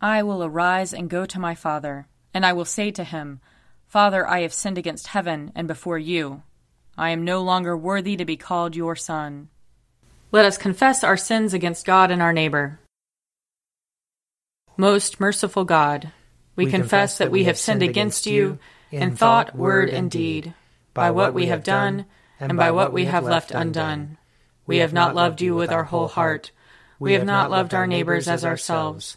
I will arise and go to my father, and I will say to him, Father, I have sinned against heaven and before you. I am no longer worthy to be called your son. Let us confess our sins against God and our neighbor. Most merciful God, we, we confess that we have sinned against you in thought, word, and deed, by what we have done and by what we have left undone. We have not loved you with our whole heart. We have not loved our neighbors as ourselves.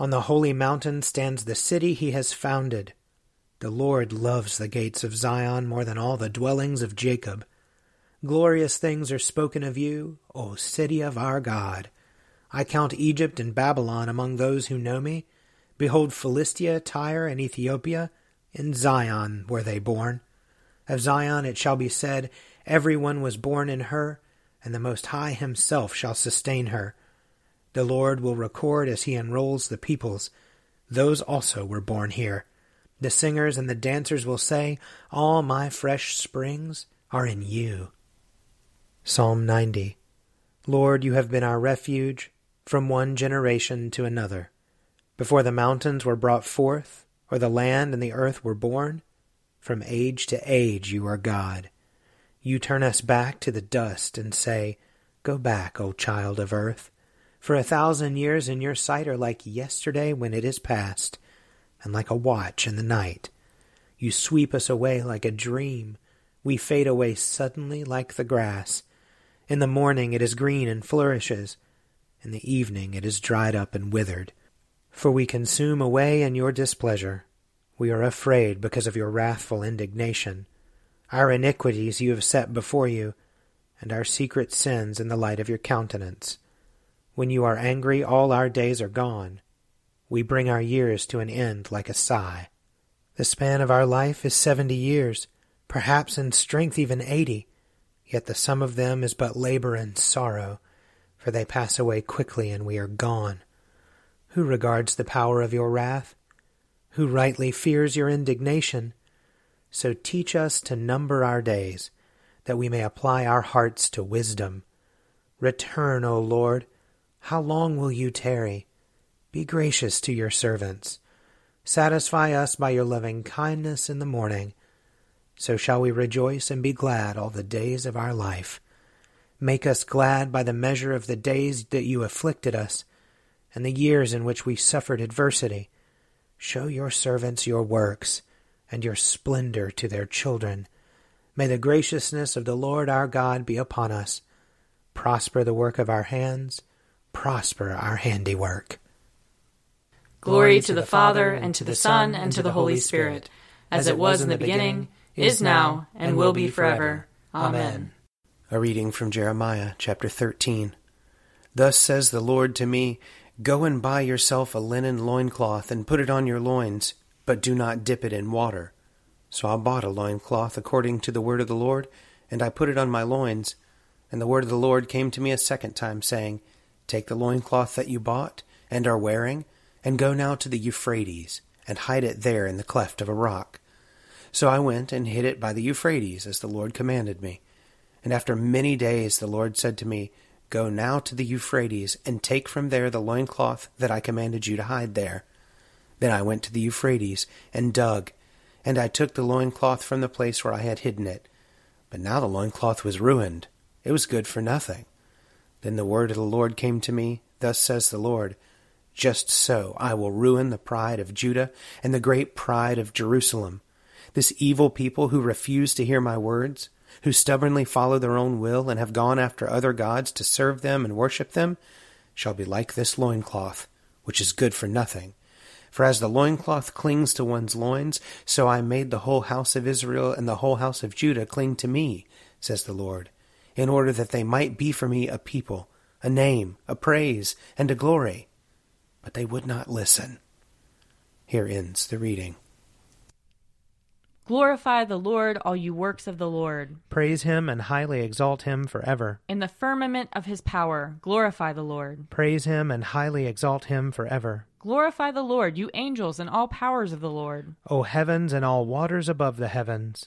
On the holy mountain stands the city he has founded. The Lord loves the gates of Zion more than all the dwellings of Jacob. Glorious things are spoken of you, O city of our God. I count Egypt and Babylon among those who know me. Behold, Philistia, Tyre, and Ethiopia, in Zion were they born. Of Zion it shall be said, Every one was born in her, and the Most High himself shall sustain her. The Lord will record as he enrolls the peoples. Those also were born here. The singers and the dancers will say, All my fresh springs are in you. Psalm 90 Lord, you have been our refuge from one generation to another. Before the mountains were brought forth, or the land and the earth were born, from age to age you are God. You turn us back to the dust and say, Go back, O child of earth. For a thousand years in your sight are like yesterday when it is past, and like a watch in the night. You sweep us away like a dream. We fade away suddenly like the grass. In the morning it is green and flourishes in the evening it is dried up and withered. For we consume away in your displeasure. We are afraid because of your wrathful indignation. Our iniquities you have set before you, and our secret sins in the light of your countenance. When you are angry, all our days are gone. We bring our years to an end like a sigh. The span of our life is seventy years, perhaps in strength even eighty, yet the sum of them is but labor and sorrow for they pass away quickly and we are gone. Who regards the power of your wrath? Who rightly fears your indignation? So teach us to number our days, that we may apply our hearts to wisdom. Return, O Lord. How long will you tarry? Be gracious to your servants. Satisfy us by your loving kindness in the morning. So shall we rejoice and be glad all the days of our life. Make us glad by the measure of the days that you afflicted us, and the years in which we suffered adversity. Show your servants your works, and your splendor to their children. May the graciousness of the Lord our God be upon us. Prosper the work of our hands, prosper our handiwork. Glory to the Father, and to the Son, and to the Holy Spirit, as it was in the beginning, is now, and will be forever. Amen. A reading from Jeremiah chapter 13. Thus says the Lord to me Go and buy yourself a linen loincloth, and put it on your loins, but do not dip it in water. So I bought a loincloth according to the word of the Lord, and I put it on my loins. And the word of the Lord came to me a second time, saying, Take the loincloth that you bought and are wearing, and go now to the Euphrates, and hide it there in the cleft of a rock. So I went and hid it by the Euphrates, as the Lord commanded me. And after many days the Lord said to me, Go now to the Euphrates, and take from there the loincloth that I commanded you to hide there. Then I went to the Euphrates, and dug, and I took the loincloth from the place where I had hidden it. But now the loincloth was ruined, it was good for nothing. Then the word of the Lord came to me, Thus says the Lord, Just so I will ruin the pride of Judah and the great pride of Jerusalem. This evil people who refuse to hear my words, who stubbornly follow their own will and have gone after other gods to serve them and worship them, shall be like this loincloth, which is good for nothing. For as the loincloth clings to one's loins, so I made the whole house of Israel and the whole house of Judah cling to me, says the Lord, in order that they might be for me a people, a name, a praise, and a glory. But they would not listen. Here ends the reading. Glorify the Lord, all you works of the Lord. Praise him and highly exalt him forever. In the firmament of his power, glorify the Lord. Praise him and highly exalt him forever. Glorify the Lord, you angels and all powers of the Lord. O heavens and all waters above the heavens.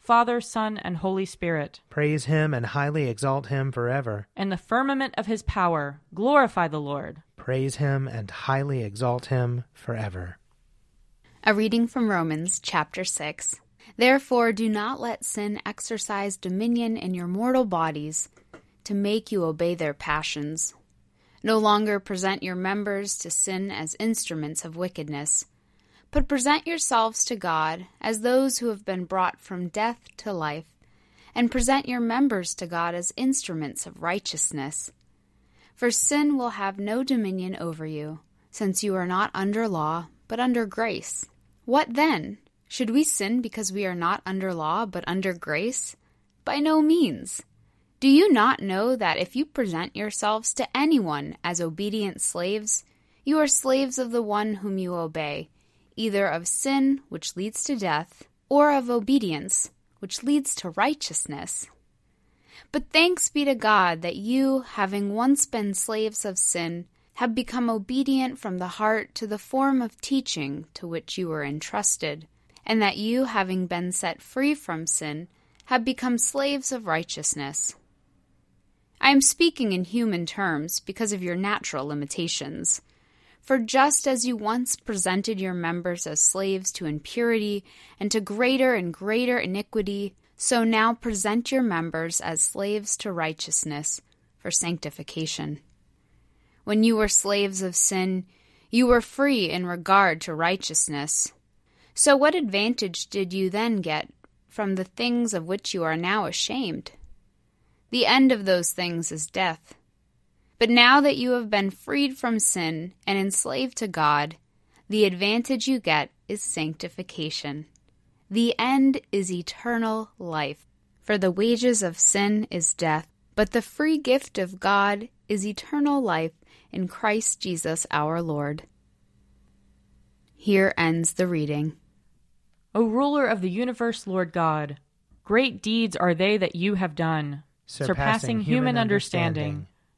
Father, Son, and Holy Spirit. Praise him and highly exalt him forever. In the firmament of his power, glorify the Lord. Praise him and highly exalt him forever. A reading from Romans chapter 6. Therefore, do not let sin exercise dominion in your mortal bodies to make you obey their passions. No longer present your members to sin as instruments of wickedness but present yourselves to God as those who have been brought from death to life, and present your members to God as instruments of righteousness. For sin will have no dominion over you, since you are not under law, but under grace. What then? Should we sin because we are not under law, but under grace? By no means. Do you not know that if you present yourselves to anyone as obedient slaves, you are slaves of the one whom you obey? Either of sin, which leads to death, or of obedience, which leads to righteousness. But thanks be to God that you, having once been slaves of sin, have become obedient from the heart to the form of teaching to which you were entrusted, and that you, having been set free from sin, have become slaves of righteousness. I am speaking in human terms because of your natural limitations. For just as you once presented your members as slaves to impurity and to greater and greater iniquity, so now present your members as slaves to righteousness for sanctification. When you were slaves of sin, you were free in regard to righteousness. So what advantage did you then get from the things of which you are now ashamed? The end of those things is death. But now that you have been freed from sin and enslaved to God, the advantage you get is sanctification. The end is eternal life. For the wages of sin is death, But the free gift of God is eternal life in Christ Jesus our Lord. Here ends the reading. O ruler of the universe, Lord God, great deeds are they that you have done, surpassing, surpassing human understanding. understanding.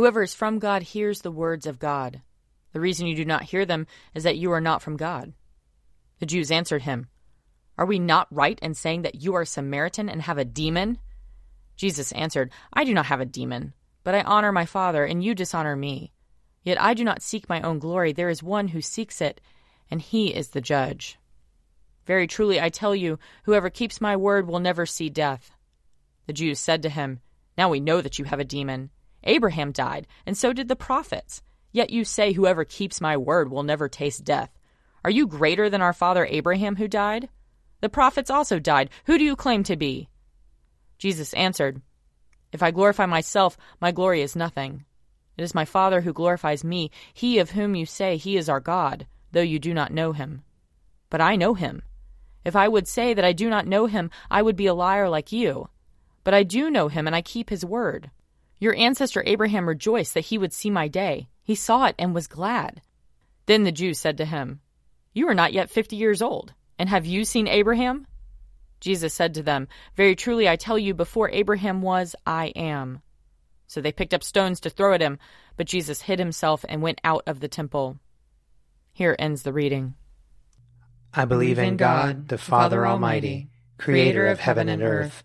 Whoever is from God hears the words of God. The reason you do not hear them is that you are not from God. The Jews answered him, Are we not right in saying that you are a Samaritan and have a demon? Jesus answered, I do not have a demon, but I honor my Father, and you dishonor me. Yet I do not seek my own glory. There is one who seeks it, and he is the judge. Very truly, I tell you, whoever keeps my word will never see death. The Jews said to him, Now we know that you have a demon. Abraham died, and so did the prophets. Yet you say, Whoever keeps my word will never taste death. Are you greater than our father Abraham who died? The prophets also died. Who do you claim to be? Jesus answered, If I glorify myself, my glory is nothing. It is my Father who glorifies me, he of whom you say he is our God, though you do not know him. But I know him if I would say that I do not know him, I would be a liar like you. But I do know him, and I keep his word. Your ancestor Abraham rejoiced that he would see my day. He saw it and was glad. Then the Jews said to him, You are not yet fifty years old, and have you seen Abraham? Jesus said to them, Very truly I tell you, before Abraham was, I am. So they picked up stones to throw at him, but Jesus hid himself and went out of the temple. Here ends the reading. I believe in God, the Father Almighty, creator of heaven and earth.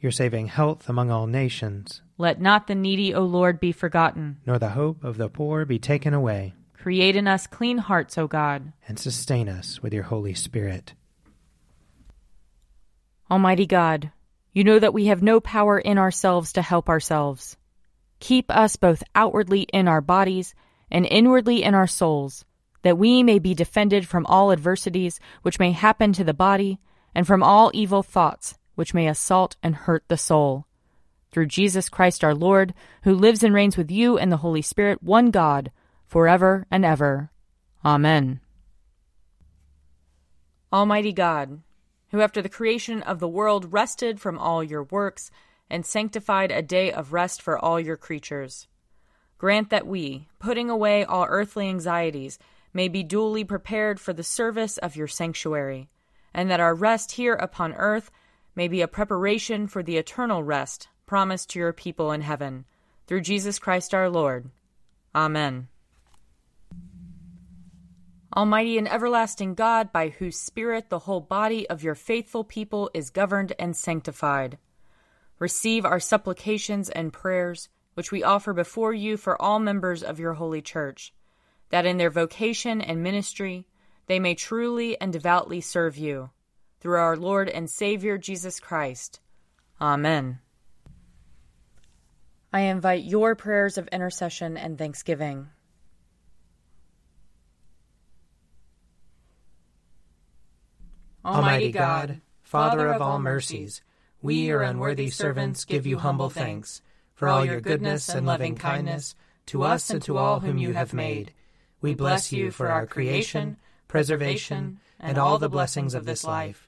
Your saving health among all nations. Let not the needy, O Lord, be forgotten. Nor the hope of the poor be taken away. Create in us clean hearts, O God. And sustain us with your Holy Spirit. Almighty God, you know that we have no power in ourselves to help ourselves. Keep us both outwardly in our bodies and inwardly in our souls that we may be defended from all adversities which may happen to the body, and from all evil thoughts which may assault and hurt the soul. Through Jesus Christ our Lord, who lives and reigns with you and the Holy Spirit, one God, forever and ever. Amen. Almighty God, who after the creation of the world rested from all your works, and sanctified a day of rest for all your creatures, grant that we, putting away all earthly anxieties, may be duly prepared for the service of your sanctuary, and that our rest here upon earth may be a preparation for the eternal rest promised to your people in heaven, through Jesus Christ our Lord. Amen. Almighty and everlasting God, by whose Spirit the whole body of your faithful people is governed and sanctified, receive our supplications and prayers which we offer before you for all members of your holy church, that in their vocation and ministry they may truly and devoutly serve you. Through our Lord and Savior Jesus Christ. Amen. I invite your prayers of intercession and thanksgiving. Almighty God, Father of all mercies, we, your unworthy servants, give you humble thanks for all your goodness and loving kindness to us and to all whom you have made. We bless you for our creation, preservation, and all the blessings of this life,